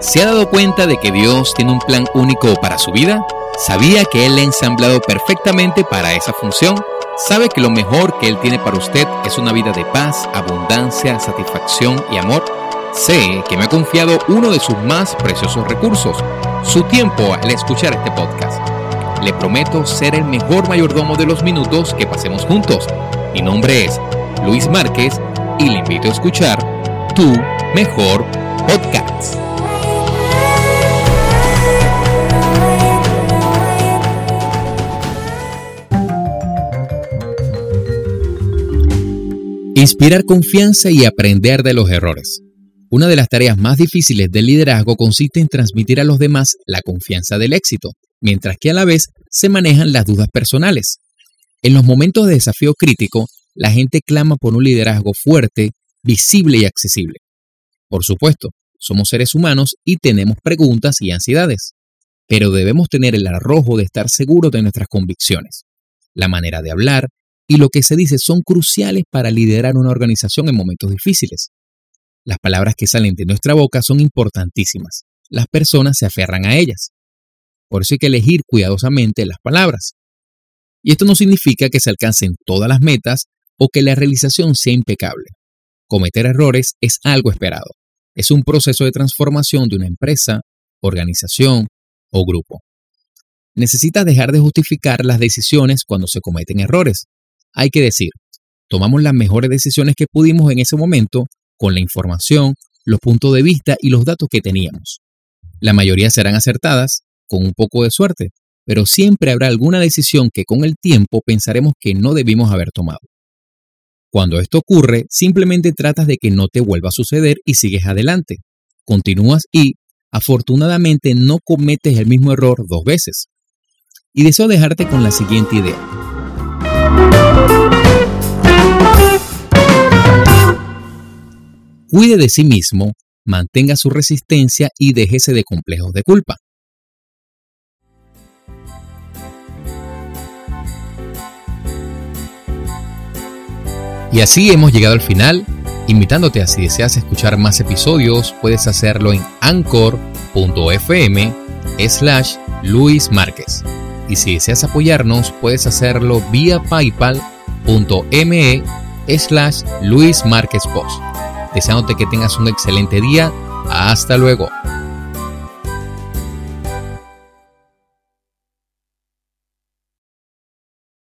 ¿Se ha dado cuenta de que Dios tiene un plan único para su vida? ¿Sabía que Él le ha ensamblado perfectamente para esa función? ¿Sabe que lo mejor que Él tiene para usted es una vida de paz, abundancia, satisfacción y amor? Sé que me ha confiado uno de sus más preciosos recursos, su tiempo al escuchar este podcast. Le prometo ser el mejor mayordomo de los minutos que pasemos juntos. Mi nombre es Luis Márquez y le invito a escuchar Tu Mejor Podcast. Inspirar confianza y aprender de los errores. Una de las tareas más difíciles del liderazgo consiste en transmitir a los demás la confianza del éxito, mientras que a la vez se manejan las dudas personales. En los momentos de desafío crítico, la gente clama por un liderazgo fuerte, visible y accesible. Por supuesto, somos seres humanos y tenemos preguntas y ansiedades, pero debemos tener el arrojo de estar seguros de nuestras convicciones. La manera de hablar y lo que se dice son cruciales para liderar una organización en momentos difíciles. Las palabras que salen de nuestra boca son importantísimas. Las personas se aferran a ellas. Por eso hay que elegir cuidadosamente las palabras. Y esto no significa que se alcancen todas las metas o que la realización sea impecable. Cometer errores es algo esperado. Es un proceso de transformación de una empresa, organización o grupo. Necesitas dejar de justificar las decisiones cuando se cometen errores. Hay que decir, tomamos las mejores decisiones que pudimos en ese momento con la información, los puntos de vista y los datos que teníamos. La mayoría serán acertadas, con un poco de suerte, pero siempre habrá alguna decisión que con el tiempo pensaremos que no debimos haber tomado. Cuando esto ocurre, simplemente tratas de que no te vuelva a suceder y sigues adelante. Continúas y, afortunadamente, no cometes el mismo error dos veces. Y deseo dejarte con la siguiente idea. Cuide de sí mismo, mantenga su resistencia y déjese de complejos de culpa. Y así hemos llegado al final, invitándote a si deseas escuchar más episodios, puedes hacerlo en anchor.fm slash Luis Márquez. Y si deseas apoyarnos, puedes hacerlo vía paypal.me slash Luis Márquez Post. Deseándote que tengas un excelente día. Hasta luego.